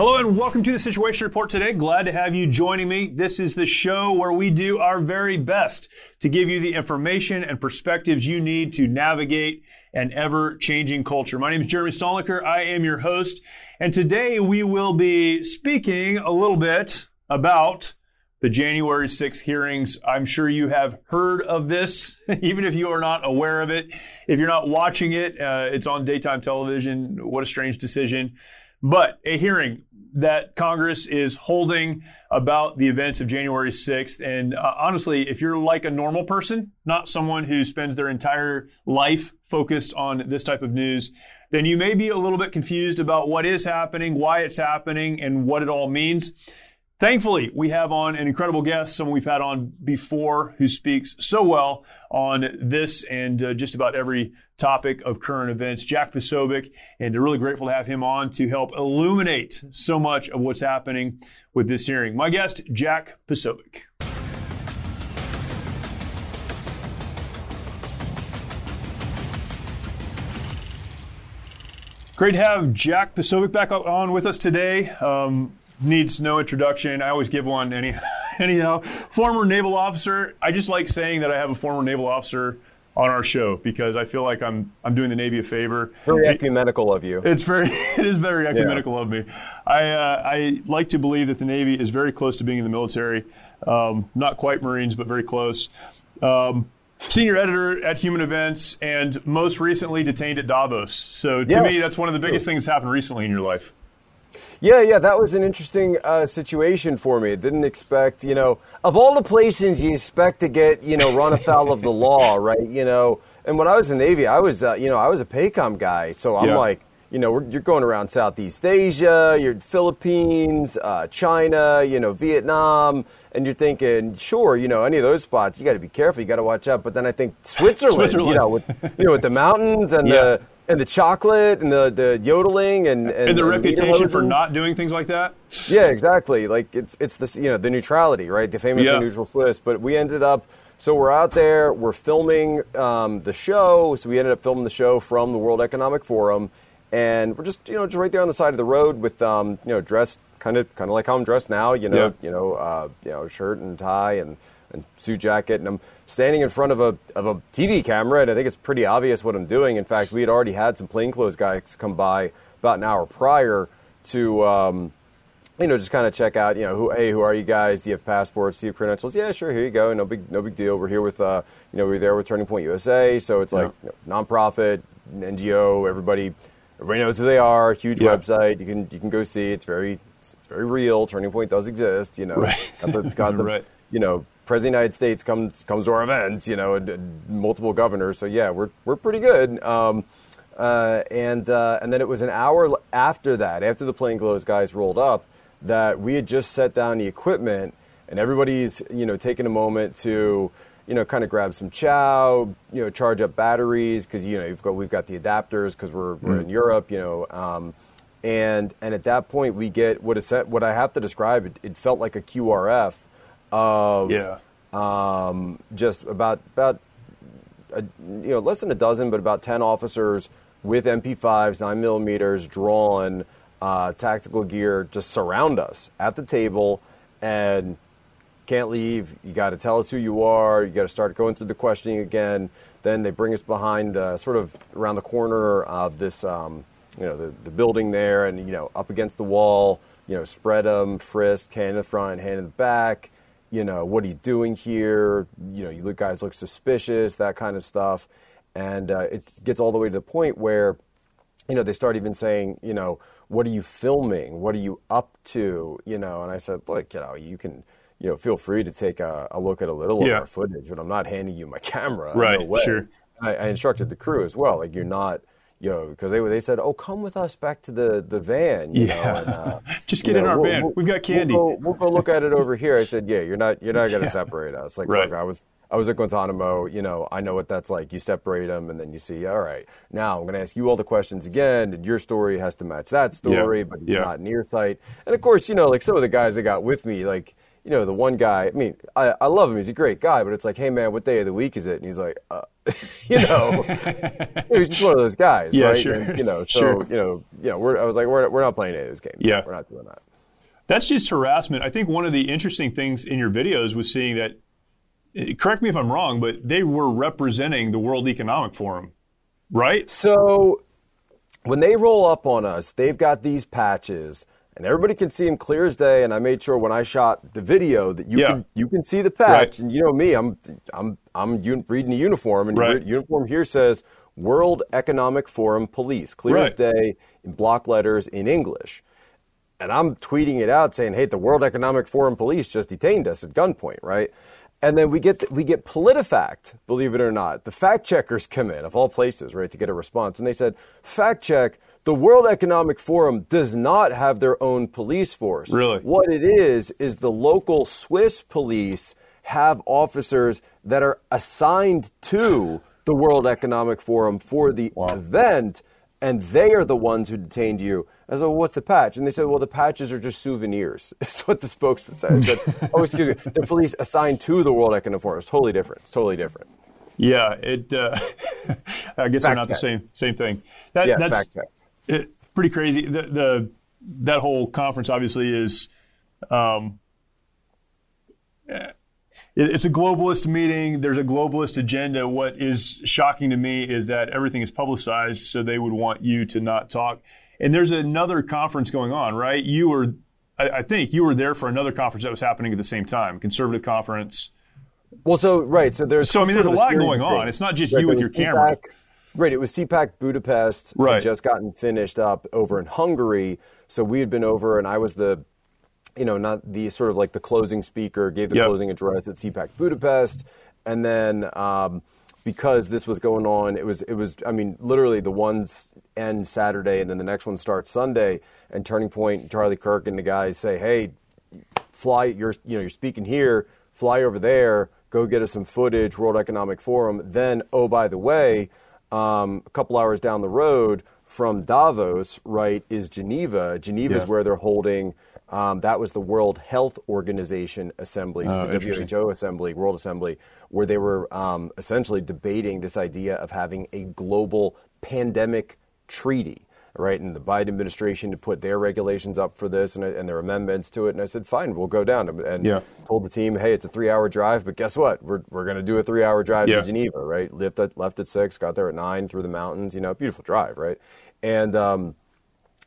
Hello and welcome to the Situation Report today. Glad to have you joining me. This is the show where we do our very best to give you the information and perspectives you need to navigate an ever changing culture. My name is Jeremy Stalnecker. I am your host. And today we will be speaking a little bit about the January 6th hearings. I'm sure you have heard of this, even if you are not aware of it. If you're not watching it, uh, it's on daytime television. What a strange decision. But a hearing that Congress is holding about the events of January 6th. And uh, honestly, if you're like a normal person, not someone who spends their entire life focused on this type of news, then you may be a little bit confused about what is happening, why it's happening, and what it all means. Thankfully, we have on an incredible guest, someone we've had on before who speaks so well on this and uh, just about every topic of current events, Jack Posobiec, and really grateful to have him on to help illuminate so much of what's happening with this hearing. My guest, Jack Posobiec. Great to have Jack Posobiec back on with us today. Um, needs no introduction. I always give one any, anyhow. Former naval officer. I just like saying that I have a former naval officer on our show because I feel like I'm I'm doing the Navy a favor. Very ecumenical of you. It's very it is very ecumenical yeah. of me. I uh, I like to believe that the Navy is very close to being in the military. Um, not quite Marines, but very close. Um, senior editor at Human Events, and most recently detained at Davos. So to yes. me, that's one of the biggest things that's happened recently in your life. Yeah, yeah, that was an interesting uh, situation for me. Didn't expect, you know, of all the places you expect to get, you know, run afoul of the law, right? You know, and when I was in the Navy, I was, uh, you know, I was a PACOM guy, so I'm yeah. like, you know, you're going around Southeast Asia, you're Philippines, uh, China, you know, Vietnam, and you're thinking, sure, you know, any of those spots, you got to be careful, you got to watch out. But then I think Switzerland, Switzerland, you know, with you know, with the mountains and yeah. the and the chocolate and the, the yodeling and and, and the and reputation for not doing things like that. Yeah, exactly. Like it's it's this you know the neutrality, right? The famous yeah. neutral Swiss. But we ended up. So we're out there. We're filming um, the show. So we ended up filming the show from the World Economic Forum, and we're just you know just right there on the side of the road with um, you know dressed kind of kind of like how I'm dressed now. You know, yeah. you know, uh, you know, shirt and tie and and suit jacket, and I'm standing in front of a of a TV camera, and I think it's pretty obvious what I'm doing. In fact, we had already had some plainclothes guys come by about an hour prior to. Um, you know, just kind of check out, you know, who, hey, who are you guys? Do you have passports? Do you have credentials? Yeah, sure, here you go. No big, no big deal. We're here with, uh, you know, we're there with Turning Point USA, so it's like yeah. you know, nonprofit, NGO. Everybody, everybody knows who they are. Huge yeah. website. You can you can go see. It's very it's very real. Turning Point does exist. You know, right. got the, got the right. you know President of the United States comes comes to our events, you know, and, and multiple governors. So yeah, we're we're pretty good. Um, uh, and uh, and then it was an hour after that, after the plainclothes guys rolled up, that we had just set down the equipment, and everybody's you know taking a moment to you know kind of grab some chow, you know, charge up batteries because you know you've got we've got the adapters because we're we're mm. in Europe, you know. Um, and and at that point we get what is what I have to describe. It, it felt like a QRF of yeah. um, just about about a, you know less than a dozen, but about ten officers with MP5s, nine millimeters, drawn, uh, tactical gear, just surround us at the table and can't leave. You got to tell us who you are. You got to start going through the questioning again. Then they bring us behind, uh, sort of around the corner of this, um, you know, the, the building there, and you know, up against the wall. You know, spread them, frisk, hand in the front, hand in the back you know, what are you doing here? You know, you look, guys look suspicious, that kind of stuff. And uh, it gets all the way to the point where, you know, they start even saying, you know, what are you filming? What are you up to? You know, and I said, look, you know, you can, you know, feel free to take a, a look at a little yeah. of our footage, but I'm not handing you my camera. Right, no sure. I, I instructed the crew as well, like you're not, you know, because they they said, "Oh, come with us back to the the van." You yeah. know, and, uh, just get in know, our we'll, van. We'll, We've got candy. We'll go, we'll go, look at it over here. I said, "Yeah, you're not you're not going to yeah. separate us." Like, right. look, I was I was at Guantanamo. You know, I know what that's like. You separate them, and then you see, all right, now I'm going to ask you all the questions again, and your story has to match that story, yeah. but it's not near sight. And of course, you know, like some of the guys that got with me, like you know, the one guy, I mean, I, I love him. He's a great guy, but it's like, hey, man, what day of the week is it? And he's like, uh, you know, he's just one of those guys, yeah, right? Sure. And, you know, so, sure. you know, you know, we're, I was like, we're, we're not playing any of those games. Yeah. We're not doing that. That's just harassment. I think one of the interesting things in your videos was seeing that, eh, correct me if I'm wrong, but they were representing the World Economic Forum, right? So when they roll up on us, they've got these patches – and everybody can see him clear as day. And I made sure when I shot the video that you yeah. can you can see the patch. Right. And you know me, I'm I'm I'm reading the uniform, and right. the uniform here says World Economic Forum Police, clear right. as day in block letters in English. And I'm tweeting it out saying, "Hey, the World Economic Forum Police just detained us at gunpoint," right? And then we get the, we get PolitiFact, believe it or not. The fact checkers come in of all places, right, to get a response, and they said, "Fact check." The World Economic Forum does not have their own police force. Really? What it is, is the local Swiss police have officers that are assigned to the World Economic Forum for the wow. event, and they are the ones who detained you. I said, well, what's the patch? And they said, well, the patches are just souvenirs. It's what the spokesman said. I said, oh, excuse me, the police assigned to the World Economic Forum. It's totally different. It's totally different. Yeah, it. Uh, I guess fact they're not check. the same same thing. That, yeah, that's, fact check it, pretty crazy. The, the, that whole conference obviously is. Um, it, it's a globalist meeting. There's a globalist agenda. What is shocking to me is that everything is publicized, so they would want you to not talk. And there's another conference going on, right? You were, I, I think, you were there for another conference that was happening at the same time, conservative conference. Well, so right, so there's so I mean, there's a lot going on. It's not just right, you with your camera. Right, it was CPAC Budapest. Right, had just gotten finished up over in Hungary. So we had been over, and I was the, you know, not the sort of like the closing speaker, gave the yep. closing address at CPAC Budapest, and then um, because this was going on, it was it was I mean literally the ones end Saturday, and then the next one starts Sunday. And Turning Point, Charlie Kirk, and the guys say, hey, fly, you're you know you're speaking here, fly over there, go get us some footage, World Economic Forum. Then oh by the way um, a couple hours down the road from Davos, right, is Geneva. Geneva is where they're holding. Um, that was the World Health Organization Assembly, so oh, the WHO Assembly, World Assembly, where they were um, essentially debating this idea of having a global pandemic treaty right? And the Biden administration to put their regulations up for this and, and, their amendments to it. And I said, fine, we'll go down. And yeah. told the team, hey, it's a three hour drive, but guess what? We're, we're going to do a three hour drive yeah. to Geneva, right? Left at, left at six, got there at nine through the mountains, you know, beautiful drive, right? And, um,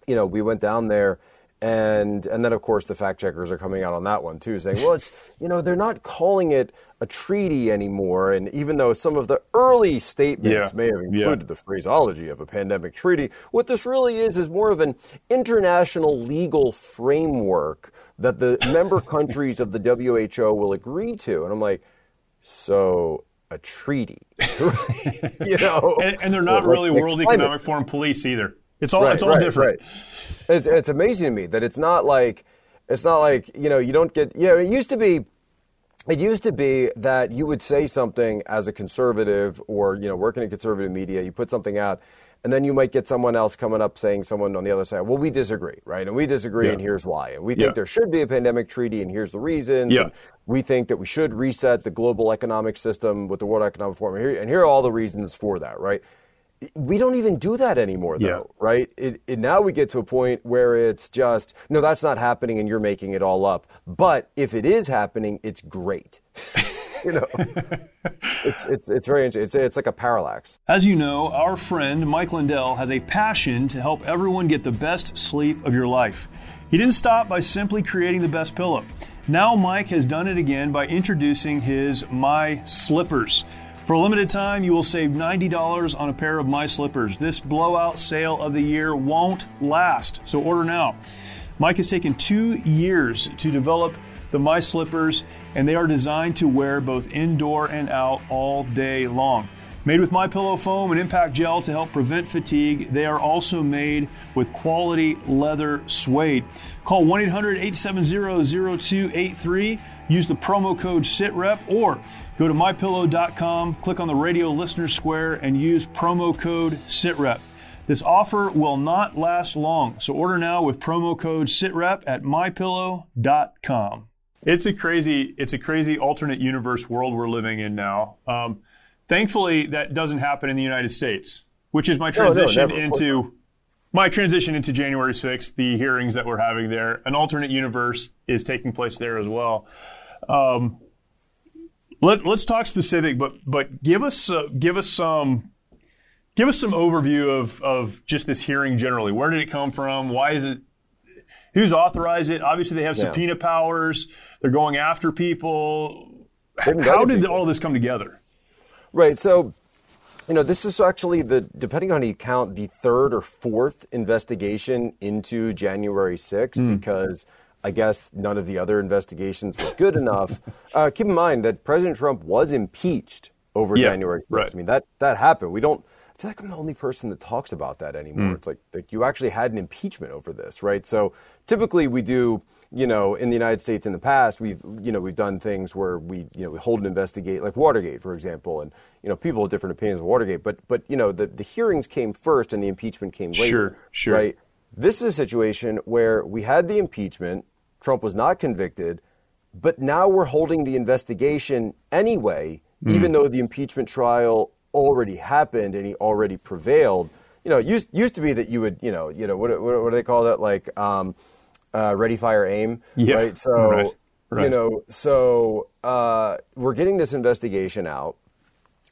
you know, we went down there and and then of course the fact checkers are coming out on that one too, saying, well, it's you know they're not calling it a treaty anymore, and even though some of the early statements yeah. may have included yeah. the phraseology of a pandemic treaty, what this really is is more of an international legal framework that the member countries of the WHO will agree to, and I'm like, so a treaty, you know, and, and they're not really World Economic Forum police either. It's all right, it's all right, different. Right. It's it's amazing to me that it's not like it's not like you know you don't get you know it used to be it used to be that you would say something as a conservative or you know working in conservative media you put something out and then you might get someone else coming up saying someone on the other side well we disagree right and we disagree yeah. and here's why and we think yeah. there should be a pandemic treaty and here's the reason yeah. we think that we should reset the global economic system with the world economic forum and here, and here are all the reasons for that right we don't even do that anymore, though, yeah. right? It, it, now we get to a point where it's just, no, that's not happening and you're making it all up. But if it is happening, it's great. you know, it's, it's, it's very interesting. It's, it's like a parallax. As you know, our friend Mike Lindell has a passion to help everyone get the best sleep of your life. He didn't stop by simply creating the best pillow. Now, Mike has done it again by introducing his My Slippers. For a limited time, you will save $90 on a pair of My Slippers. This blowout sale of the year won't last, so order now. Mike has taken two years to develop the My Slippers, and they are designed to wear both indoor and out all day long. Made with My Pillow foam and impact gel to help prevent fatigue, they are also made with quality leather suede. Call 1-800-870-0283. Use the promo code SITREP or go to mypillow.com, click on the radio listener square and use promo code SITREP. This offer will not last long, so order now with promo code SITREP at mypillow.com. It's a crazy, it's a crazy alternate universe world we're living in now. Um, thankfully, that doesn't happen in the United States, which is my transition no, no, into my transition into January 6th, the hearings that we're having there. An alternate universe is taking place there as well. Um, let, us talk specific, but but give us uh, give us some give us some overview of of just this hearing generally. Where did it come from? Why is it? Who's authorized it? Obviously, they have yeah. subpoena powers. They're going after people. How did people. all this come together? Right. So, you know, this is actually the depending on the count, the third or fourth investigation into January 6th mm. because I guess none of the other investigations were good enough. Uh, keep in mind that President Trump was impeached over yeah, January 6th. Right. I mean, that, that happened. We don't, feel like I'm the only person that talks about that anymore. Mm. It's like, like you actually had an impeachment over this, right? So typically we do, you know, in the United States in the past, we've, you know, we've done things where we, you know, we hold and investigate, like Watergate, for example, and, you know, people have different opinions of Watergate, but, but, you know, the, the hearings came first and the impeachment came later. Sure, sure. Right? This is a situation where we had the impeachment, Trump was not convicted, but now we're holding the investigation anyway, mm. even though the impeachment trial already happened and he already prevailed. You know, it used used to be that you would, you know, you know, what what, what do they call that? Like, um, uh, ready, fire, aim, yeah. right? So, right. Right. you know, so uh, we're getting this investigation out,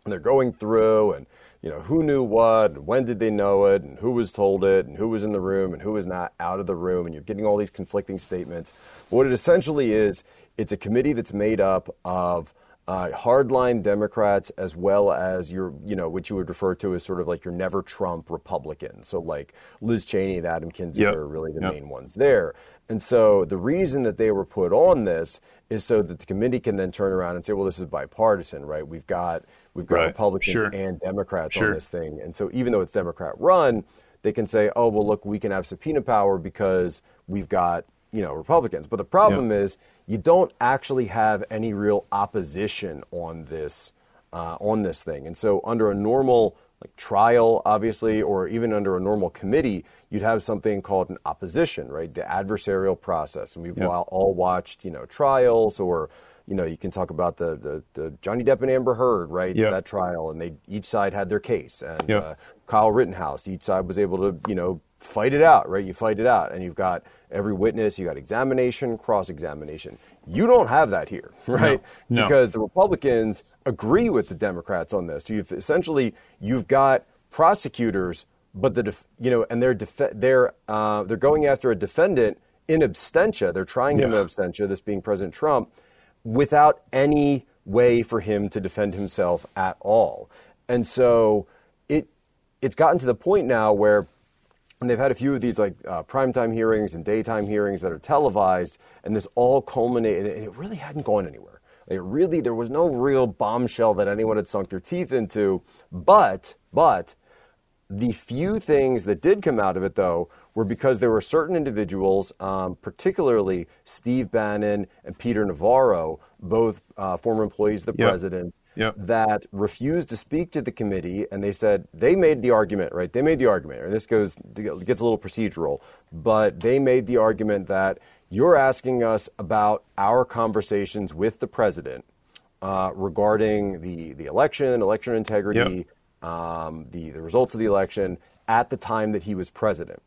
and they're going through and you know, who knew what, and when did they know it, and who was told it, and who was in the room, and who was not out of the room, and you're getting all these conflicting statements. But what it essentially is, it's a committee that's made up of uh, hardline Democrats as well as your, you know, what you would refer to as sort of like your never Trump Republicans. So like Liz Cheney and Adam Kinzinger yep. are really the yep. main ones there. And so the reason that they were put on this is so that the committee can then turn around and say, well, this is bipartisan, right? We've got we've got right. Republicans sure. and Democrats sure. on this thing, and so even though it's Democrat run, they can say, oh, well, look, we can have subpoena power because we've got you know Republicans. But the problem yeah. is you don't actually have any real opposition on this uh, on this thing, and so under a normal like trial, obviously, or even under a normal committee, you'd have something called an opposition, right? The adversarial process. And we've yep. all watched, you know, trials or, you know, you can talk about the, the, the Johnny Depp and Amber Heard, right? That trial, and they each side had their case. And uh, Kyle Rittenhouse, each side was able to, you know, fight it out, right? You fight it out, and you've got every witness, you got examination, cross examination. You don't have that here, right? No, no. Because the Republicans agree with the Democrats on this. So you've essentially you've got prosecutors, but the def, you know, and they're def, they're uh, they're going after a defendant in absentia. They're trying him in absentia, this being President Trump, without any way for him to defend himself at all. And so it it's gotten to the point now where and they've had a few of these like uh, primetime hearings and daytime hearings that are televised, and this all culminated, and it really hadn't gone anywhere. It really, there was no real bombshell that anyone had sunk their teeth into. But, but, the few things that did come out of it, though, were because there were certain individuals, um, particularly Steve Bannon and Peter Navarro, both uh, former employees of the yep. president, yep. that refused to speak to the committee, and they said they made the argument, right? They made the argument, and this goes gets a little procedural, but they made the argument that you're asking us about our conversations with the president uh, regarding the the election, election integrity, yep. um, the the results of the election at the time that he was president.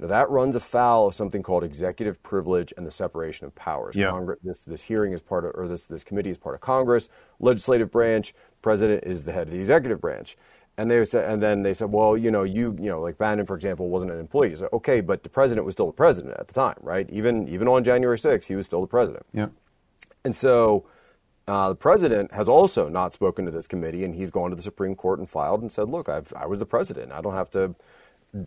Now that runs afoul of something called executive privilege and the separation of powers. Yeah. Congress, this this hearing is part of, or this this committee is part of Congress, legislative branch. President is the head of the executive branch. And they said, and then they said, well, you know, you, you know, like Bannon, for example, wasn't an employee. So, okay, but the president was still the president at the time, right? Even even on January 6th, he was still the president. Yeah. And so uh, the president has also not spoken to this committee, and he's gone to the Supreme Court and filed and said, look, I've, I was the president. I don't have to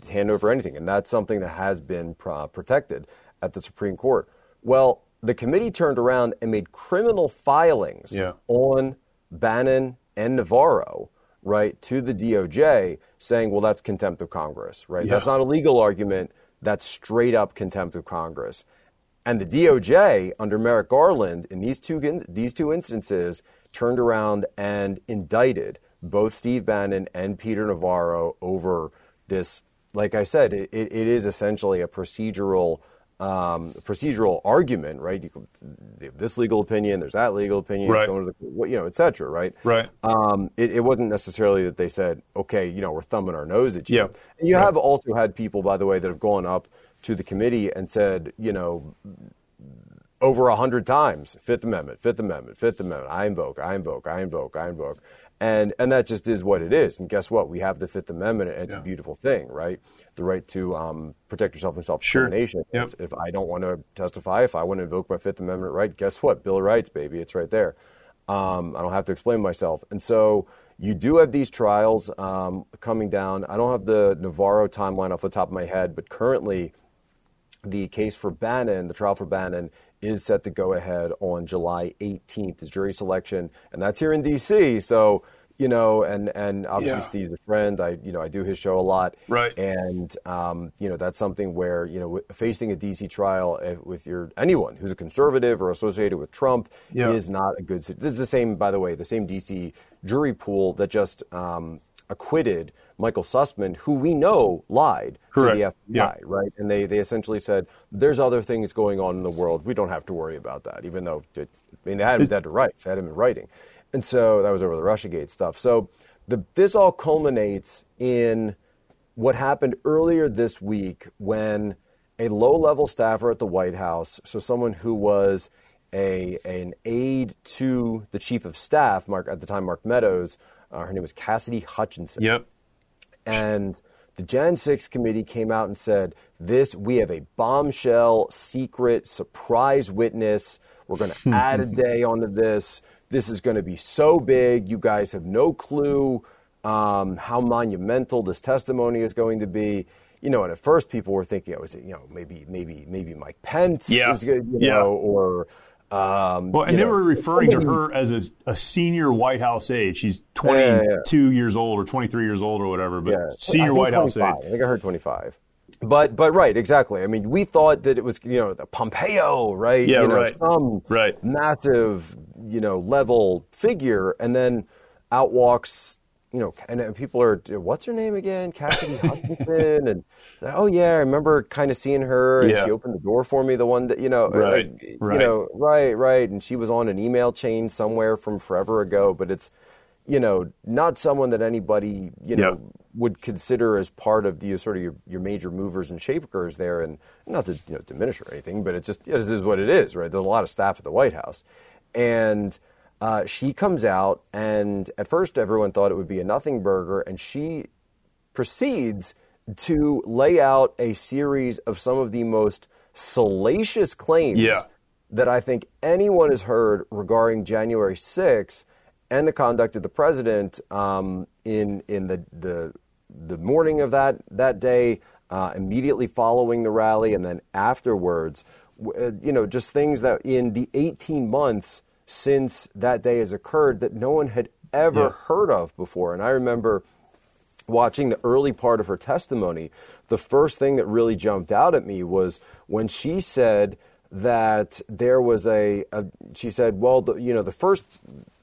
hand over anything. And that's something that has been uh, protected at the Supreme Court. Well, the committee turned around and made criminal filings yeah. on Bannon and Navarro right, to the DOJ saying, well, that's contempt of Congress, right? Yeah. That's not a legal argument. That's straight up contempt of Congress. And the DOJ under Merrick Garland in these two these two instances turned around and indicted both Steve Bannon and Peter Navarro over this. Like I said, it, it is essentially a procedural um, procedural argument, right? You can, this legal opinion, there's that legal opinion, right. going to the, you know, et cetera, right? Right. Um, it, it, wasn't necessarily that they said, okay, you know, we're thumbing our nose at you. Yeah. And you right. have also had people, by the way, that have gone up to the committee and said, you know, over a hundred times, Fifth Amendment, Fifth Amendment, Fifth Amendment, I invoke, I invoke, I invoke, I invoke. And, and that just is what it is. And guess what? We have the Fifth Amendment, and it's yeah. a beautiful thing, right? The right to um, protect yourself from self-determination. Sure. Yep. If I don't want to testify, if I want to invoke my Fifth Amendment right, guess what? Bill of Rights, baby, it's right there. Um, I don't have to explain myself. And so you do have these trials um, coming down. I don't have the Navarro timeline off the top of my head, but currently the case for Bannon, the trial for Bannon, is set to go ahead on July 18th. Is jury selection, and that's here in D.C. So you know, and and obviously Yeah. Steve's a friend. I you know I do his show a lot, Right. And um, you know that's something where you know facing a D.C. trial uh, with your anyone who's a conservative or associated with Trump Yeah. is not a good. This is the same, by the way, the same D.C. jury pool that just um, acquitted Michael Sussmann, who we know lied Correct. to the FBI, Yeah. right? And they, they essentially said, there's other things going on in the world. We don't have to worry about that, even though, it, I mean, they had him dead to rights. They had him in writing. And so that was over the Russiagate stuff. So the, this all culminates in what happened earlier this week when a low-level staffer at the White House, so someone who was a, an aide to the chief of staff, Mark at the time, Mark Meadows, uh, her name was Cassidy Hutchinson Yep. and the Jan 6 committee came out and said, This, we have a bombshell, secret, surprise witness. We're going to add a day onto this. This is going to be so big. You guys have no clue um, how monumental this testimony is going to be. You know, and at first people were thinking, oh, is it, you know, maybe, maybe, maybe Mike Pence Yeah. is going to, you Yeah. know, or. Um, Well, and they know, were referring to her as a, a senior White House aide. She's yeah, yeah. 22 years old or 23 years old or whatever, but Yeah, senior White House 25. aide. I think I heard 25. But but right, exactly. I mean, we thought that it was you know the Pompeo, right? Yeah, you know, right. Some Right. massive you know level figure, and then out walks you know, and, and people are what's her name again, Cassidy Hutchinson, and oh yeah, I remember kind of seeing her, and Yeah. she opened the door for me the one that you know, Right, like, right. you know, right, right, and she was on an email chain somewhere from forever ago, but it's you know not someone that anybody you know Yeah. would consider as part of the sort of your, your major movers and shakers there, and not to you know, diminish or anything, but it just it is what it is, right? There's a lot of staff at the White House, and uh, she comes out, and at first everyone thought it would be a nothing burger, and she proceeds to lay out a series of some of the most salacious claims Yeah. that I think anyone has heard regarding January 6th and the conduct of the president um, in in the the the morning of that that day, uh, immediately following the rally, and then afterwards. Uh, You know, just things that in the 18 months since that day has occurred that no one had ever Yeah. heard of before. And I remember watching the early part of her testimony, the first thing that really jumped out at me was when she said that there was a, a she said, well, the, you know, the first,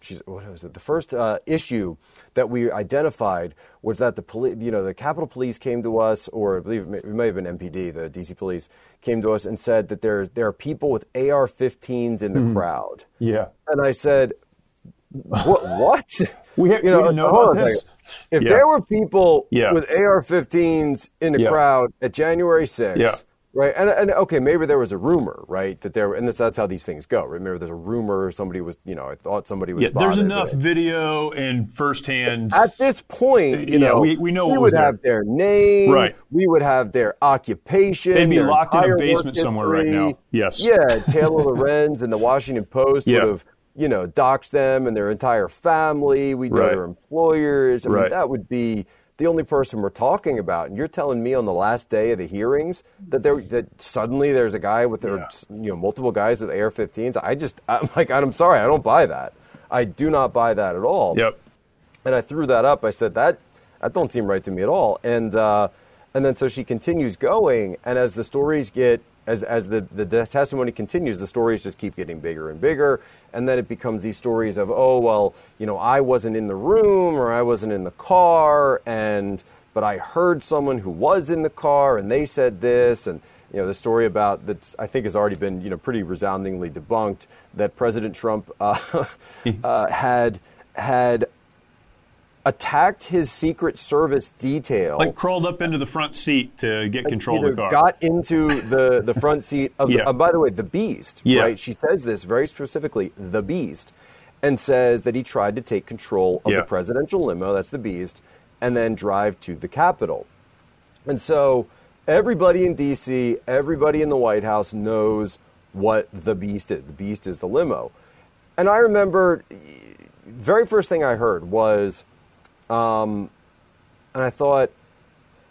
she's, what was it? The first uh, issue that we identified was that the police, you know, the Capitol Police came to us, or I believe it may, it may have been MPD, the DC Police came to us and said that there there are people with AR-15s in the crowd. Yeah. And I said, what? what? We ha- we didn't know this. If Yeah. there were people Yeah. with AR-15s in the Yeah. crowd at January 6th, Yeah. Right? And, and okay, maybe there was a rumor, right, that there, and that's, that's how these things go. Remember, there's a rumor somebody was, you know, I thought somebody was. Yeah, there's enough right? video and firsthand. At this point, you Yeah, know, we- we know we what would there. have their name, Right. We would have their occupation. They'd be locked in a basement somewhere right now. Yes. Yeah, Taylor Lorenz and the Washington Post Yeah. would have, you know, doxed them and their entire family. We'd know Right. their employers. I mean, Right. that would be the only person we're talking about. And you're telling me on the last day of the hearings that there that suddenly there's a guy with their, Yeah. you know, multiple guys with AR-15s. I just, I'm like, I'm sorry, I don't buy that. I do not buy that at all. Yep. And I threw that up. I said that that don't seem right to me at all. And uh, and then so she continues going, and as the stories get as as the, the testimony continues, the stories just keep getting bigger and bigger, and then it becomes these stories of oh well, you know, I wasn't in the room or I wasn't in the car, and but I heard someone who was in the car and they said this, and you know the story about that I think has already been you know pretty resoundingly debunked that President Trump uh, uh, had had attacked his Secret Service detail. Like crawled up into the front seat to get control of the car. Got into the, the front seat of, yeah. the, uh, by the way, the Beast, yeah. right? She says this very specifically, the Beast, and says that he tried to take control of yeah. the presidential limo, that's the Beast, and then drive to the Capitol. And so everybody in D.C., everybody in the White House knows what the Beast is. The Beast is the limo. And I remember, very first thing I heard was um, and I thought,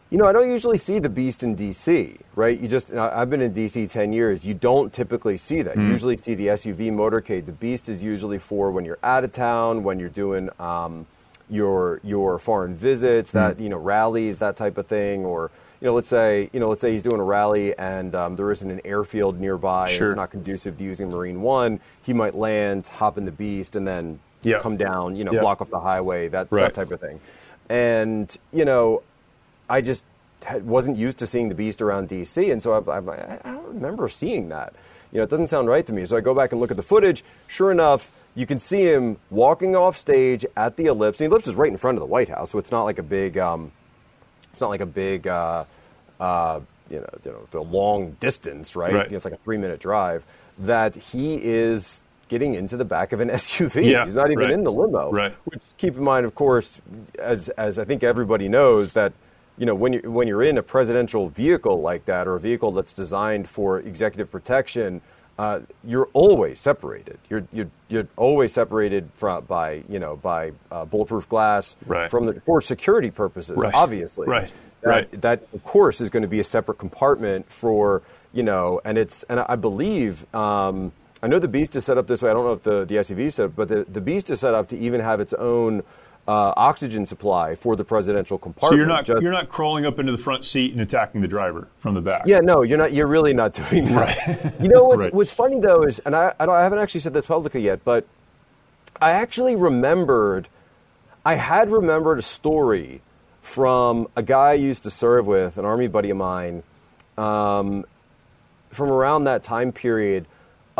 you know, I don't usually see the beast in DC, right? You just, I've been in DC 10 years. You don't typically see that. Mm. You hmm. usually see the SUV motorcade. The beast is usually for when you're out of town, when you're doing um, your your foreign visits, that, mm. you know, rallies, that type of thing. Or, you know, let's say, you know, let's say he's doing a rally and um, there isn't an airfield nearby. Sure. it's not conducive to using Marine One. He might land, hop in the beast, and then yep. come down, you know, yep. block off the highway, that, right. that type of thing. And, you know, I just wasn't used to seeing the beast around DC. And so I, I, I don't remember seeing that. You know, it doesn't sound right to me. So I go back and look at the footage. Sure enough, you can see him walking off stage at the ellipse. And the ellipse is right in front of the White House, so it's not like a big, um, it's not like a big, uh, uh, you know, you know, long distance, right? right. You know, it's like a three-minute drive. That he is getting into the back of an SUV. Yeah, He's not even right. in the limo. Right. Which keep in mind, of course, as as I think everybody knows that you know when you when you're in a presidential vehicle like that or a vehicle that's designed for executive protection. Uh, you're always separated. You're, you're, you're always separated from by you know by uh, bulletproof glass right. from the for security purposes. Right. Obviously, right, that, right. That of course is going to be a separate compartment for you know, and it's and I believe um, I know the Beast is set up this way. I don't know if the, the SUV is set up, but the, the Beast is set up to even have its own uh, oxygen supply for the presidential compartment. So you're not Just, you're not crawling up into the front seat and attacking the driver from the back. Yeah, no, you're not. You're really not doing that. Right. you know what's right. what's funny though is, and I, I haven't actually said this publicly yet, but I actually remembered, I had remembered a story from a guy I used to serve with, an army buddy of mine, um, from around that time period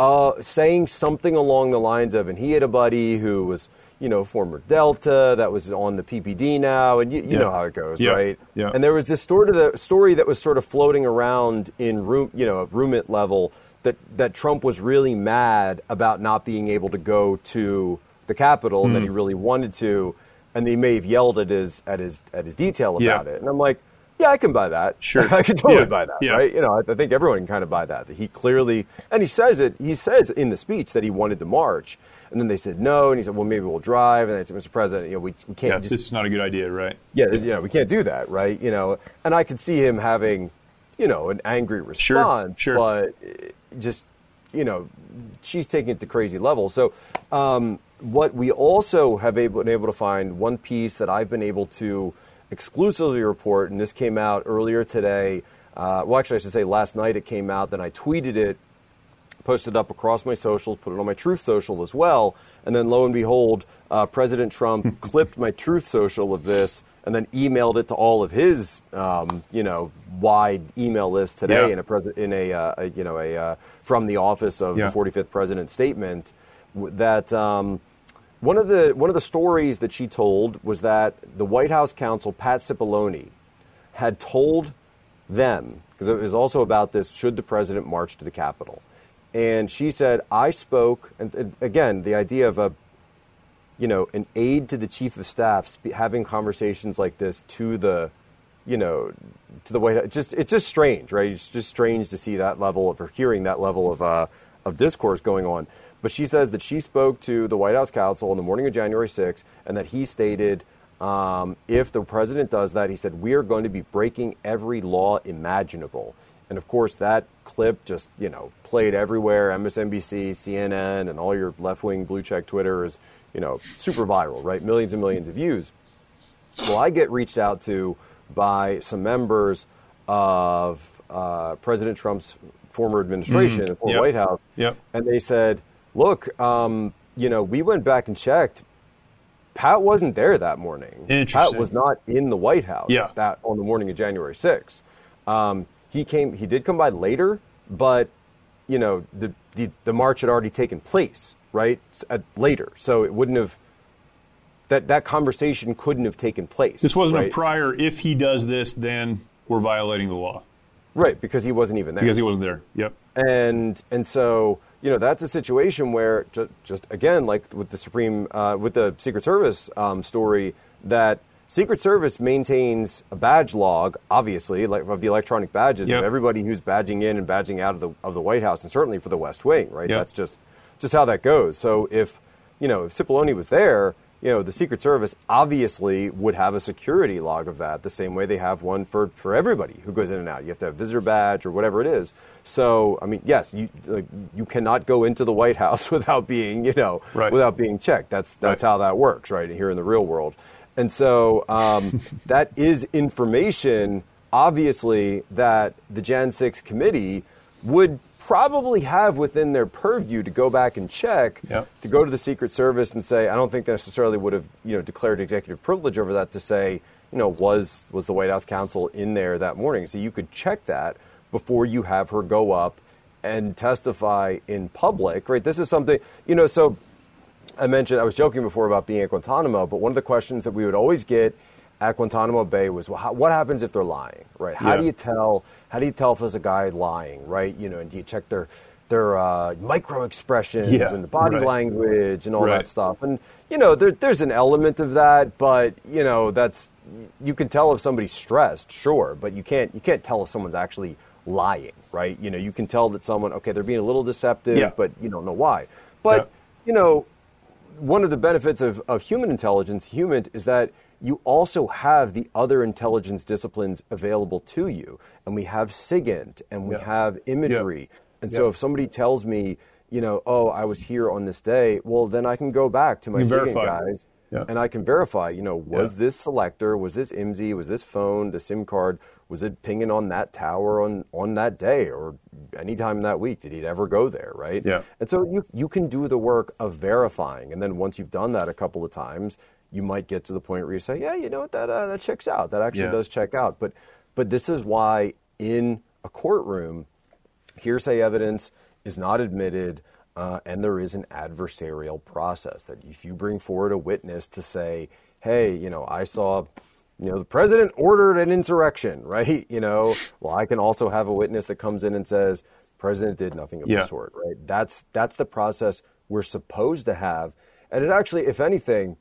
uh, saying something along the lines of, and he had a buddy who was, you know, former Delta that was on the PPD now, and you, you yeah. know how it goes, yeah. right? Yeah. And there was this story, the story that was sort of floating around in room, you know, a roommate level that that Trump was really mad about not being able to go to the Capitol, mm. and that he hmm. really wanted to, and he may have yelled at his at his at his detail about yeah. it, and I'm like yeah, I can buy that. Sure, I can totally yeah. buy that. Yeah. Right? You know, I, I, think everyone can kind of buy that. That he clearly, and he says it. He says in the speech that he wanted to march, and then they said no, and he said, well, maybe we'll drive. And they said, Mr. President, you know, we, we can't. Yeah, just, this is not a good idea, right? Yeah, you know, we can't do that, right? You know, and I could see him having, you know, an angry response, sure, sure. but just, you know, she's taking it to crazy levels. So. Um, what we also have able, been able to find one piece that I've been able to exclusively report, and this came out earlier today. Uh, well, actually, I should say last night it came out. Then I tweeted it, posted it up across my socials, put it on my Truth Social as well. And then lo and behold, uh, President Trump clipped my Truth Social of this and then emailed it to all of his, um, you know, wide email list today yeah. in a, pres- in a, uh, a, you know, a uh, from the office of yeah. the 45th president statement that. Um, one of the one of the stories that she told was that the White House counsel Pat Cipollone had told them because it was also about this: should the president march to the Capitol? And she said, "I spoke." And, and again, the idea of a you know an aide to the chief of staff having conversations like this to the you know to the White House. Just it's just strange, right? It's just strange to see that level of or hearing that level of uh, of discourse going on. But she says that she spoke to the White House counsel on the morning of January 6th and that he stated um, if the president does that, he said, we are going to be breaking every law imaginable. And of course, that clip just, you know, played everywhere MSNBC, CNN, and all your left wing blue check Twitter is, you know, super viral, right? Millions and millions of views. Well, I get reached out to by some members of uh, President Trump's former administration, mm, the former yep. White House, yep. and they said, "Look, um, you know, we went back and checked. Pat wasn't there that morning. Pat was not in the White House yeah. that on the morning of January 6th. Um, he came. He did come by later, but you know, the, the the march had already taken place, right? At, later, so it wouldn't have that that conversation couldn't have taken place. This wasn't right? a prior. If he does this, then we're violating the law. Right, because he wasn't even there. Because he wasn't there. Yep. And and so you know that's a situation where just, just again like with the Supreme uh, with the Secret Service um, story that Secret Service maintains a badge log, obviously, like, of the electronic badges yep. of everybody who's badging in and badging out of the of the White House, and certainly for the West Wing, right? Yep. That's just just how that goes. So if you know if Cipollone was there, you know, the Secret Service obviously would have a security log of that, the same way they have one for, for everybody who goes in and out. You have to have a visitor badge or whatever it is. So, I mean, yes, you like, you cannot go into the White House without being, you know, right. without being checked. That's that's right. how that works, right? Here in the real world, and so um, that is information, obviously, that the Jan Six committee would probably have within their purview to go back and check, yep. to go to the Secret Service and say, I don't think they necessarily would have, you know, declared executive privilege over that to say, you know, was was the White House counsel in there that morning? So you could check that before you have her go up and testify in public, right? This is something, you know, so I mentioned, I was joking before about being at Guantanamo, but one of the questions that we would always get at Guantanamo Bay was, well, how, what happens if they're lying, right? How yeah. do you tell? How do you tell if there's a guy lying, right? You know, and do you check their their uh, micro expressions yeah, and the body right. language and all right. that stuff? And you know, there, there's an element of that, but you know, that's you can tell if somebody's stressed, sure, but you can't you can't tell if someone's actually lying, right? You know, you can tell that someone, okay, they're being a little deceptive, yeah. but you don't know why. But you know, one of the benefits of, of human intelligence, HUMINT, is that you also have the other intelligence disciplines available to you. And we have SIGINT and we yeah. have imagery. Yeah. And so yeah. if somebody tells me, you know, oh, I was here on this day, well, then I can go back to my SIGINT guys and I can verify, you know, was this selector, was this IMSI, was this phone, the SIM card, was it pinging on that tower on, on that day or anytime in that week? Did he ever go there, right? Yeah. And so you, you can do the work of verifying. And then once you've done that a couple of times, you might get to the point where you say, yeah, you know what, that, uh, that checks out. That actually Yeah. does check out. But, but this is why in a courtroom, hearsay evidence is not admitted, uh, and there is an adversarial process that if you bring forward a witness to say, hey, you know, I saw, you know, the president ordered an insurrection, right? You know, well, I can also have a witness that comes in and says, president did nothing of Yeah. the sort, right? That's that's the process we're supposed to have, and it actually, if anything,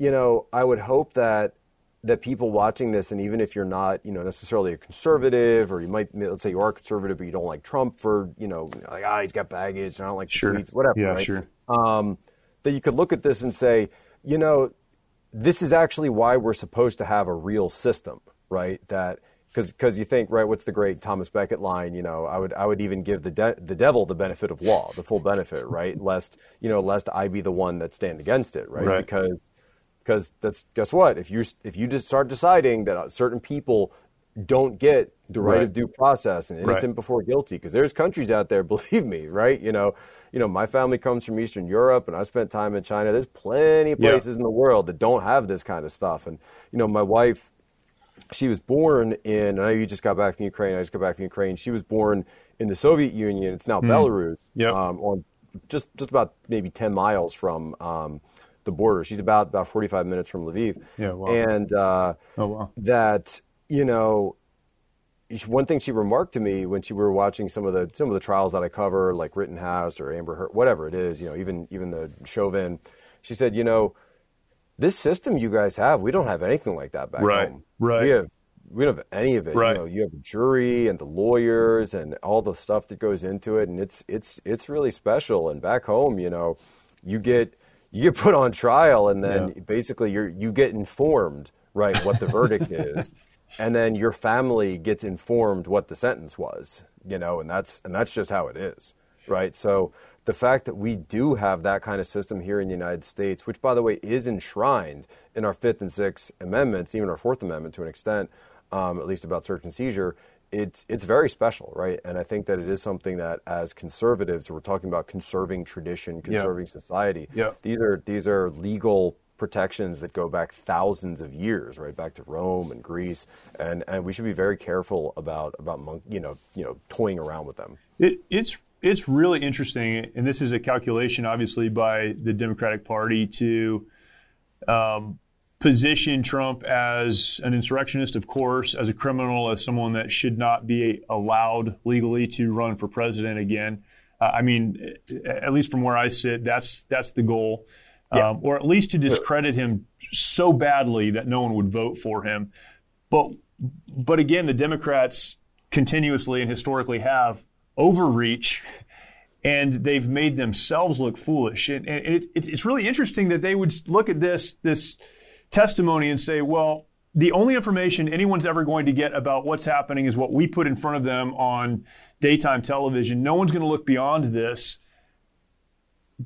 you know, I would hope that that people watching this, and even if you're not, you know, necessarily a conservative, or you might, let's say you are a conservative, but you don't like Trump for, you know, like ah, he's got baggage, and I don't like Sure. tweets, whatever. Yeah, right? sure. Um, that you could look at this and say, you know, this is actually why we're supposed to have a real system, right? That because because you think right, what's the great Thomas Becket line? You know, I would I would even give the de- the devil the benefit of law, the full benefit, right? Lest you know, lest I be the one that stand against it, right? Right. Because because that's guess what? If you if you just start deciding that certain people don't get the right, Right. of due process and innocent Right. before guilty, because there's countries out there, believe me, right? You know, you know, my family comes from Eastern Europe, and I spent time in China. There's plenty of Yeah. places in the world that don't have this kind of stuff, and you know, my wife she was born in. I know you just got back from Ukraine. I just got back from Ukraine. She was born in the Soviet Union. It's now Belarus. Hmm. Yep. Um, on just just about maybe ten miles from um, the border. She's about about forty five minutes from Lviv. Yeah, wow. And uh, Oh, wow. that you know. One thing she remarked to me when she we were watching some of the some of the trials that I cover, like Rittenhouse or Amber Heard, whatever it is, you know, even even the Chauvin, she said, you know, this system you guys have, we don't have anything like that back Right, home. right. We have we don't have any of it. Right. You know, you have a jury and the lawyers and all the stuff that goes into it, and it's it's it's really special. And back home, you know, you get you get put on trial, and then Yeah. basically you you get informed right what the verdict is, and then your family gets informed what the sentence was. You know, and that's and that's just how it is. right? So the fact that we do have that kind of system here in the United States, which, by the way, is enshrined in our Fifth and Sixth Amendments, even our Fourth Amendment to an extent, um, at least about search and seizure, it's it's very special, right? And I think that it is something that, as conservatives, we're talking about conserving tradition, conserving yeah. society. Yeah. These are these are legal protections that go back thousands of years, right back to Rome and Greece, and and we should be very careful about about you know you know toying around with them. It, it's it's really interesting, and this is a calculation, obviously, by the Democratic Party to. Um, position Trump as an insurrectionist, of course, as a criminal, as someone that should not be allowed legally to run for president again. Uh, I mean, at least from where I sit, that's that's the goal, yeah. um, or at least to discredit him so badly that no one would vote for him. But but again, the Democrats continuously and historically have overreach. And they've made themselves look foolish, and, and it, it's really interesting that they would look at this this testimony and say, well, the only information anyone's ever going to get about what's happening is what we put in front of them on daytime television. No one's going to look beyond this.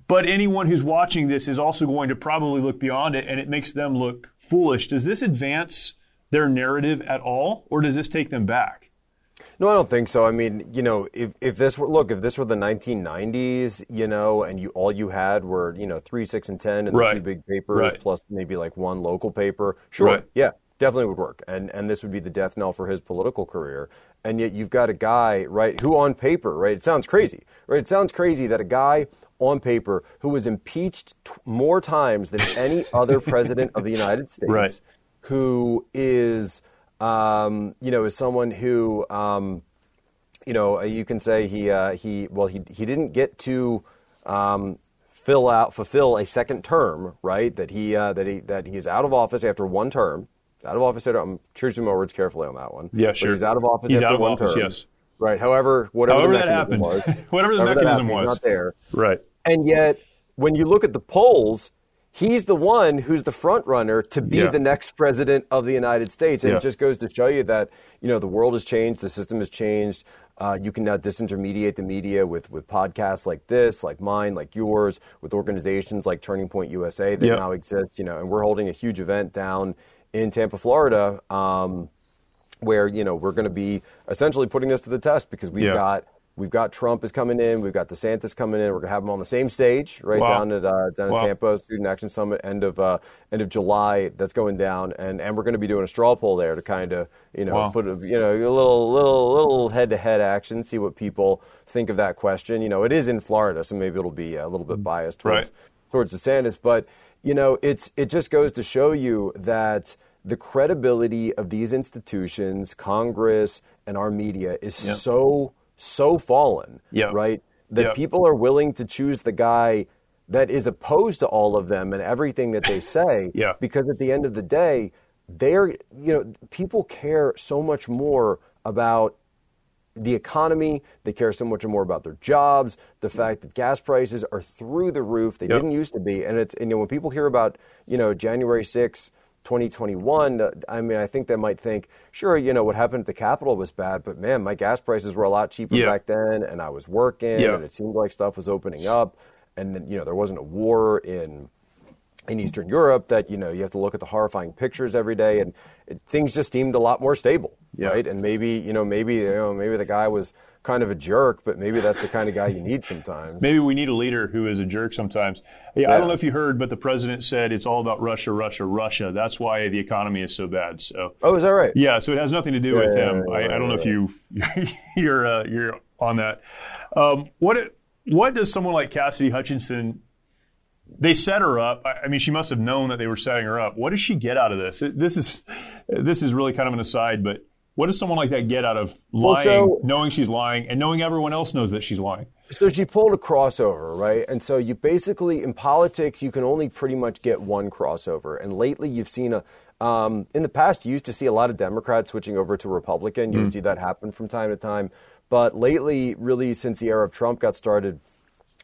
But anyone who's watching this is also going to probably look beyond it, and it makes them look foolish. Does this advance their narrative at all, or does this take them back? No, I don't think so. I mean, you know, if, if this were look, if this were the 1990s, you know, and you all you had were you know three, six, and ten, and right. the two big papers right. plus maybe like one local paper, sure, right. yeah, definitely would work, and and this would be the death knell for his political career. And yet you've got a guy, right, who on paper, right, it sounds crazy, right? It sounds crazy that a guy on paper who was impeached t- more times than any other president of the United States, who is um, you know, is someone who, um, you know, you can say he uh, he well he he didn't get to um, fill out fulfill a second term, right? That he uh, that he that he's out of office after one term. Out of office. I'm choosing my words carefully on that one. Yeah, sure. But he's out of office he's after out of one office, term. Yes. Right. However, whatever However the that happened, was, whatever the mechanism happened, was, not there. Right. And yet, when you look at the polls, he's the one who's the front runner to be yeah. the next president of the United States. And yeah. it just goes to show you that, you know, the world has changed, the system has changed. Uh, you can now disintermediate the media with, with podcasts like this, like mine, like yours, with organizations like Turning Point USA that yeah. now exist, you know, and we're holding a huge event down in Tampa, Florida, um, where, you know, we're going to be essentially putting this to the test because we've got We've got Trump is coming in. We've got DeSantis coming in. We're gonna have them on the same stage, right wow. down at uh, down wow. at Tampa Student Action Summit, end of uh, end of July. That's going down, and, and we're going to be doing a straw poll there to kind of you know wow. put a, you know a little little little head to head action, see what people think of that question. You know, it is in Florida, so maybe it'll be a little bit biased towards right. towards DeSantis, but you know, it's it just goes to show you that the credibility of these institutions, Congress, and our media is yep. so so fallen, yep. right? That yep. people are willing to choose the guy that is opposed to all of them and everything that they say. yeah. Because at the end of the day, they're, you know, people care so much more about the economy. They care so much more about their jobs. The mm. fact that gas prices are through the roof. They yep. didn't used to be. And it's, and, you know, when people hear about, you know, January 6th, 2021, uh, I mean, I think they might think, sure, you know, what happened at the Capitol was bad, but man, my gas prices were a lot cheaper yeah. back then, and I was working, yeah. and it seemed like stuff was opening up, and then, you know, there wasn't a war in in Eastern Europe that you know you have to look at the horrifying pictures every day, and it, things just seemed a lot more stable, yeah. right? And maybe you know maybe you know maybe the guy was kind of a jerk, but maybe that's the kind of guy you need sometimes. Maybe we need a leader who is a jerk sometimes. Yeah, yeah, I don't know if you heard, but the president said it's all about Russia, Russia, Russia. That's why the economy is so bad. So. Oh, is that right? Yeah, so it has nothing to do yeah, with him. Yeah, I, I, don't know if you you're uh, you're on that. Um, what what does someone like Cassidy Hutchinson? They set her up. I mean, she must have known that they were setting her up. What does she get out of this? This is this is really kind of an aside, but what does someone like that get out of lying, well, so, knowing she's lying, and knowing everyone else knows that she's lying? So she pulled a crossover, right? And so you basically, in politics, you can only pretty much get one crossover. And lately, you've seen a. Um, in the past, you used to see a lot of Democrats switching over to Republican. You mm. would see that happen from time to time. But lately, really, since the era of Trump got started,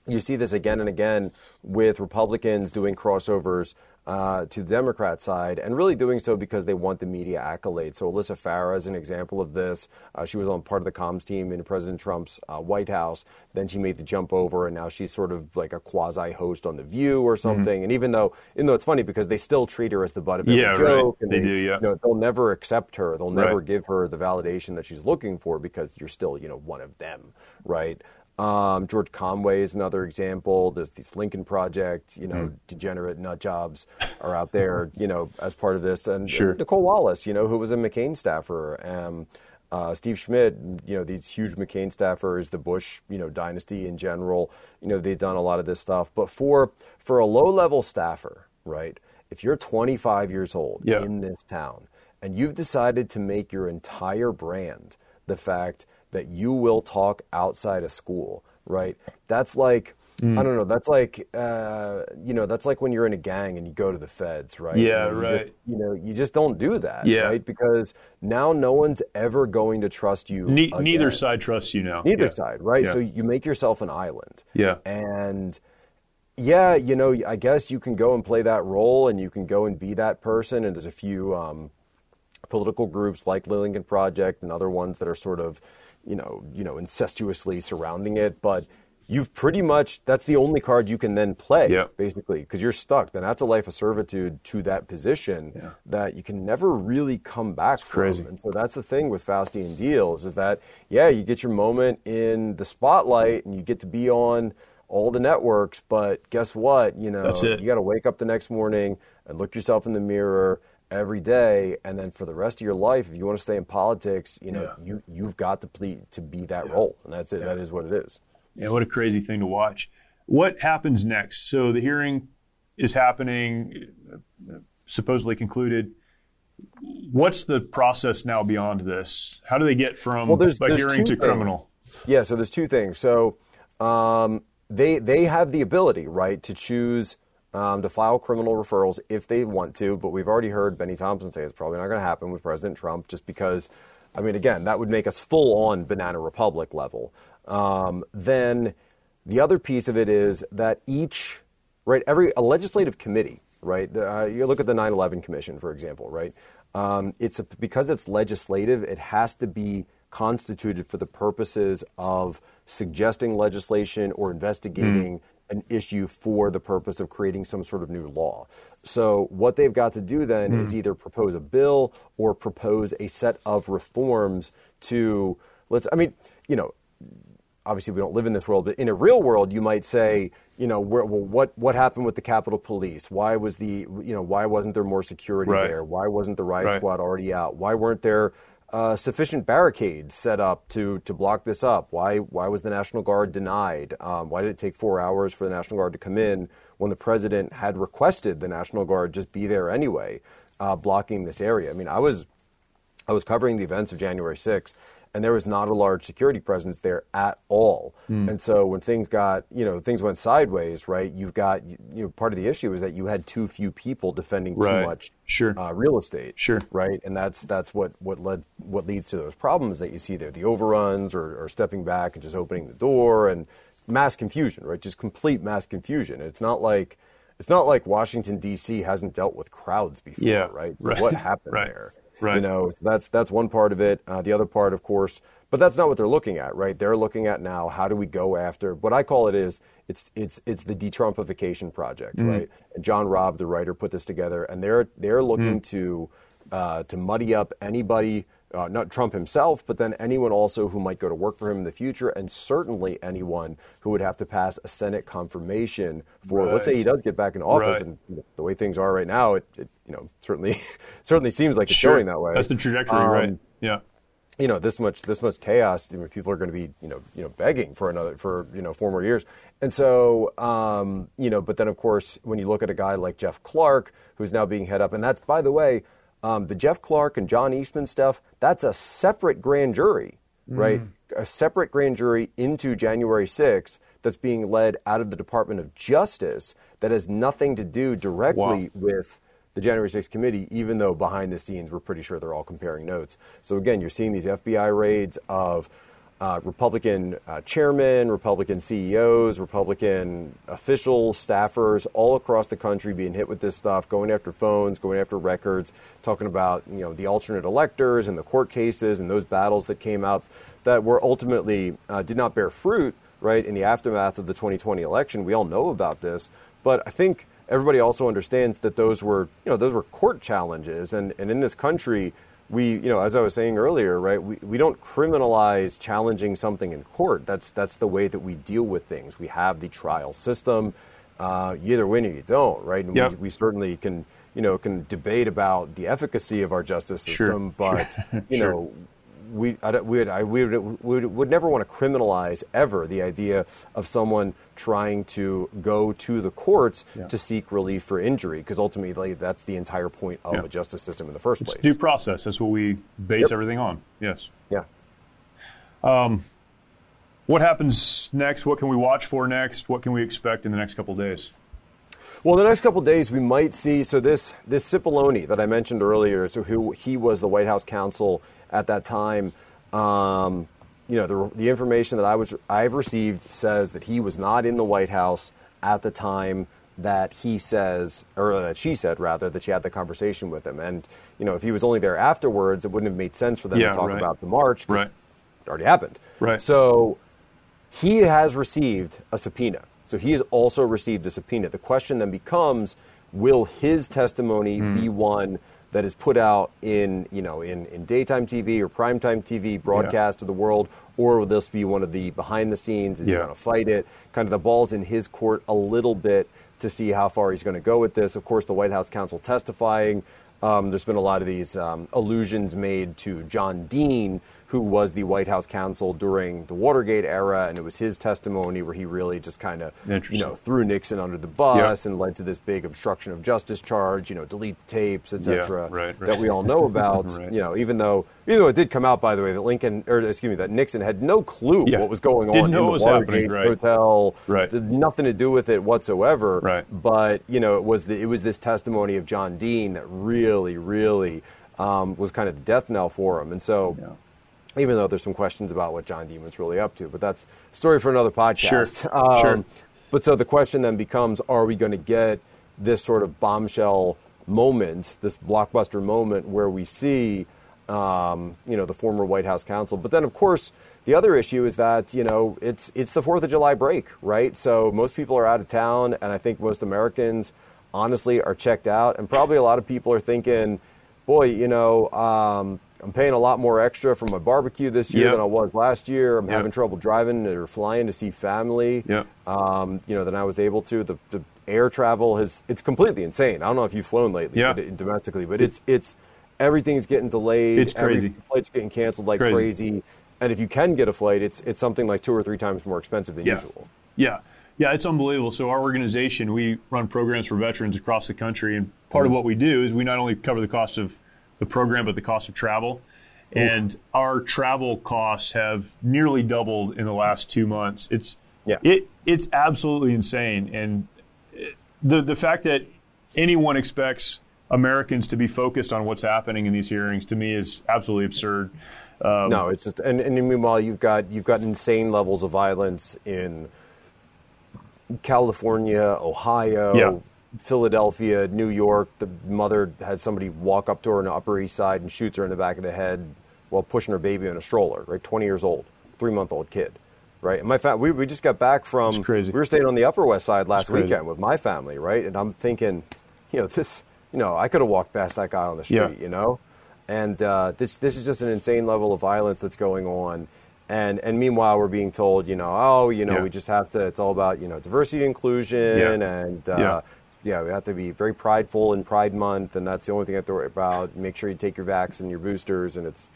you see this again and again with Republicans doing crossovers uh, to the Democrat side, and really doing so because they want the media accolades. So Alyssa Farah is an example of this. Uh, she was on part of the comms team in President Trump's uh, White House. Then she made the jump over, and now she's sort of like a quasi host on The View or something. Mm-hmm. And even though, even though it's funny because they still treat her as the butt of every yeah, joke, right. they, they, do, yeah. You know, they'll never accept her. They'll never right. give her the validation that she's looking for because you're still, you know, one of them, right? Um, George Conway is another example. There's this Lincoln Project, you know, mm. degenerate nut jobs are out there, you know, as part of this. And, sure. Nicolle Wallace, you know, who was a McCain staffer. Um, uh, Steve Schmidt, you know, these huge McCain staffers, the Bush, you know, dynasty in general, you know, they've done a lot of this stuff. But for for a low level staffer, right? If you're 25 years old yeah. in this town and you've decided to make your entire brand the fact that you will talk outside of school, right? That's like mm. I don't know. That's like uh, you know, that's like when you're in a gang and you go to the feds, right? Yeah, you know, right. Just, you know, you just don't do that, yeah. right? Because now no one's ever going to trust you. Ne- neither side trusts you now. Neither yeah. side, right? Yeah. So you make yourself an island. Yeah. And yeah, you know, I guess you can go and play that role, and you can go and be that person. And there's a few um, political groups like Lincoln Project and other ones that are sort of you know, you know, incestuously surrounding it, but you've pretty much that's the only card you can then play yep. basically because you're stuck then that's a life of servitude to that position yeah. that you can never really come back it's from crazy. and so that's the thing with faustian deals is that yeah you get your moment in the spotlight and you get to be on all the networks but guess what you know you got to wake up the next morning and look yourself in the mirror every day and then for the rest of your life if you want to stay in politics you know yeah. you you've got to ple- to be that yeah. role and that's it yeah. that is what it is yeah what a crazy thing to watch what happens next so the hearing is happening supposedly concluded what's the process now beyond this how do they get from well, there's, there's hearing to things. criminal yeah so there's two things so um, they they have the ability right to choose um, to file criminal referrals if they want to, but we've already heard Bennie Thompson say it's probably not going to happen with President Trump just because, I mean, again, that would make us full on Banana Republic level. Um, then the other piece of it is that each, right, every a legislative committee, right, the, uh, you look at the 9 11 Commission, for example, right, um, it's a, because it's legislative, it has to be constituted for the purposes of suggesting legislation or investigating. Mm an issue for the purpose of creating some sort of new law. So what they've got to do then mm. is either propose a bill or propose a set of reforms to let's I mean, you know, obviously we don't live in this world, but in a real world you might say, you know, where, well, what what happened with the Capitol Police? Why was the you know, why wasn't there more security right. there? Why wasn't the riot right. squad already out? Why weren't there uh, sufficient barricades set up to to block this up? Why why was the National Guard denied? Um, why did it take four hours for the National Guard to come in when the president had requested the National Guard just be there anyway, uh, blocking this area? I mean, I was I was covering the events of January 6th, and there was not a large security presence there at all. Mm. And so when things got, you know, things went sideways, right? You've got, you know, part of the issue is that you had too few people defending right. too much sure. uh, real estate, sure, right? And that's that's what what led what leads to those problems that you see there, the overruns or, or stepping back and just opening the door and mass confusion, right? Just complete mass confusion. It's not like it's not like Washington D.C. hasn't dealt with crowds before, yeah, right? So right. what happened right. there? Right. You know, that's that's one part of it. Uh, the other part, of course, but that's not what they're looking at, right? They're looking at now how do we go after what I call it is it's it's it's the de-Trumpification project, mm. right? And John Robb, the writer, put this together, and they're they're looking mm. to uh, to muddy up anybody. Uh, not Trump himself, but then anyone also who might go to work for him in the future, and certainly anyone who would have to pass a Senate confirmation for. Right. Let's say he does get back in office, right. and the way things are right now, it, it you know certainly certainly seems like it's sure. going that way. That's the trajectory, um, right? Yeah. You know, this much this much chaos. I mean, people are going to be you know you know begging for another for you know four more years, and so um, you know. But then of course, when you look at a guy like Jeff Clark, who's now being head up, and that's by the way, um, the Jeff Clark and John Eastman stuff. That's a separate grand jury, right? A separate grand jury into January 6th that's being led out of the Department of Justice that has nothing to do directly Wow. with the January 6th committee, even though behind the scenes we're pretty sure they're all comparing notes. So again, you're seeing these FBI raids of uh, Republican uh, chairmen, Republican CEOs, Republican officials, staffers all across the country being hit with this stuff, going after phones, going after records, talking about you know the alternate electors and the court cases and those battles that came out that were ultimately uh, did not bear fruit. Right in the aftermath of the 2020 election, we all know about this, but I think everybody also understands that those were you know those were court challenges, and and in this country we, you know, as I was saying earlier, right, we, we don't criminalize challenging something in court. That's, that's the way that we deal with things. We have the trial system. Uh, you either win or you don't, right? And yep. we, we certainly can, you know, can debate about the efficacy of our justice system, sure. but, sure. you know, we, I, we, would, I, we, would, we would never want to criminalize ever the idea of someone trying to go to the courts yeah. to seek relief for injury, because ultimately that's the entire point of yeah. a justice system in the first it's place. Due process. That's what we base yep. everything on. Yes. Yeah. Um, what happens next? What can we watch for next? What can we expect in the next couple days? Well, the next couple days we might see. So this this Cipollone that I mentioned earlier, so who he was the White House counsel at that time. Um, you know, the, the information that I was I've received says that he was not in the White House at the time that he says, or that she said rather, that she had the conversation with him. And you know, if he was only there afterwards, it wouldn't have made sense for them yeah, to talk right. about the march. Right. It already happened. Right. So he has received a subpoena. So he has also received a subpoena. The question then becomes, will his testimony Hmm. be one that is put out in you know in, in daytime TV or primetime TV broadcast Yeah. to the world, or will this be one of the behind the scenes? Is he going to fight it? Kind of the ball's in his court a little bit to see how far he's going to go with this. Of course, the White House counsel testifying. Um, there's been a lot of these um, allusions made to John Dean, who was the White House counsel during the Watergate era, and it was his testimony where he really just kind of, you know, threw Nixon under the bus and led to this big obstruction of justice charge. You know, delete the tapes, etc. Yeah, right, right. That we all know about. Right. You know, even though even though it did come out, by the way, that Lincoln or excuse me, that Nixon had no clue Yeah. what was going Didn't on in the Watergate hotel. Right. Did nothing to do with it whatsoever. Right. But you know, it was the, it was this testimony of John Dean that really, really um, was kind of the death knell for him. And so. Even though there's some questions about what John was really up to, but that's a story for another podcast. Sure. Um, Sure. But so the question then becomes: Are we going to get this sort of bombshell moment, this blockbuster moment, where we see, um, you know, the former White House counsel? But then, of course, the other issue is that you know it's it's the Fourth of July break, right? So most people are out of town, and I think most Americans, honestly, are checked out, and probably a lot of people are thinking, boy, you know. Um, I'm paying a lot more extra for my barbecue this year Yep. than I was last year. I'm Yep. having trouble driving or flying to see family. Yep. Um, you know, than I was able to. The, the air travel has it's completely insane. I don't know if you've flown lately Yeah. but, domestically, but it's it's everything's getting delayed. It's Every crazy. flight's getting canceled like Crazy. crazy. And if you can get a flight, it's it's something like two or three times more expensive than Yeah. usual. Yeah. Yeah, it's unbelievable. So our organization, we run programs for veterans across the country, and part of what we do is we not only cover the cost of the program, but the cost of travel. And our travel costs have nearly doubled in the last two months. It's Yeah. it it's absolutely insane, and the the fact that anyone expects Americans to be focused on what's happening in these hearings to me is absolutely absurd. Um, No, it's just and, and meanwhile you've got you've got insane levels of violence in California, Ohio, Yeah. Philadelphia, New York. The mother had somebody walk up to her on the Upper East Side and shoots her in the back of the head while pushing her baby in a stroller. Right, twenty years old, three month old kid. Right, and my fa- we we just got back from we were staying on the Upper West Side last weekend with my family. Right, and I'm thinking, you know, this, you know, I could have walked past that guy on the street. Yeah. You know, and uh, this this is just an insane level of violence that's going on. And and meanwhile, we're being told, you know, oh, you know, Yeah. we just have to. It's all about you know diversity and inclusion, Yeah. and uh, Yeah. we have to be very prideful in Pride Month, and that's the only thing I have to worry about. Make sure you take your vax and your boosters, and it's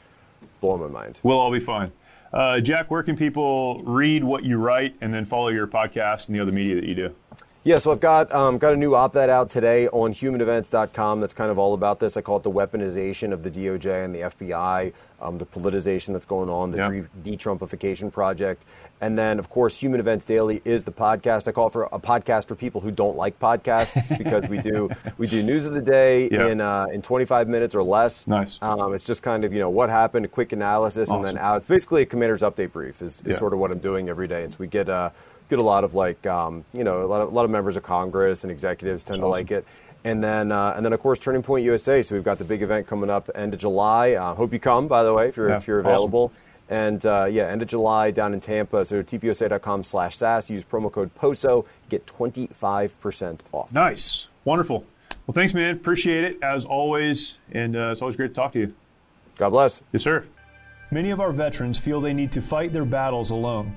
blowing my mind. We'll all be fine. Uh, Jack, where can people read what you write and then follow your podcast and the other media that you do? Yeah, so I've got um, got a new op-ed out today on humanevents.com that's kind of all about this. I call it the weaponization of the DOJ and the FBI. um, the politicization that's going on, the yeah. de-Trumpification project, and then of course Human Events Daily is the podcast. I call it for a podcast for people who don't like podcasts because we do we do news of the day in uh, in 25 minutes or less. Nice. Um, it's just kind of you know what happened, a quick analysis, awesome. and then out. It's basically a commander's update brief. Is, is yeah. sort of what I'm doing every day, and so we get. Uh, get a lot of like um, you know a lot of, a lot of members of Congress and executives tend That's to like it, and then, uh, and then of course, Turning Point USA. So we've got the big event coming up end of July. Uh, hope you come, by the way, if you're yeah, if you're available. Awesome. And uh, yeah, end of July down in Tampa. So tpusa.com slash SAS. Use promo code POSO. Get 25% off. Nice. Wonderful. Well, thanks, man. Appreciate it as always. And uh, it's always great to talk to you. God bless. Yes, sir. Many of our veterans feel they need to fight their battles alone.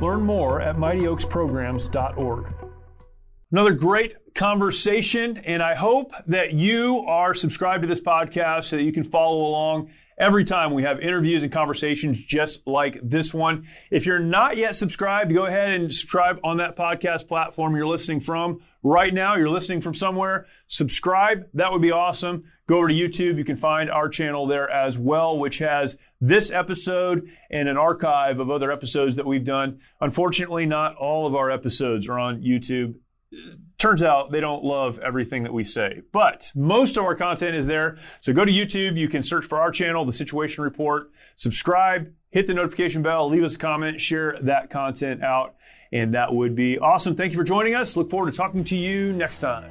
Learn more at mightyoaksprograms.org. Another great conversation, and I hope that you are subscribed to this podcast so that you can follow along every time we have interviews and conversations just like this one. If you're not yet subscribed, go ahead and subscribe on that podcast platform you're listening from right now. You're listening from somewhere. Subscribe. That would be awesome. Go over to YouTube. You can find our channel there as well, which has this episode and an archive of other episodes that we've done. Unfortunately, not all of our episodes are on YouTube. Turns out they don't love everything that we say, but most of our content is there. So go to YouTube. You can search for our channel, The Situation Report, subscribe, hit the notification bell, leave us a comment, share that content out, and that would be awesome. Thank you for joining us. Look forward to talking to you next time.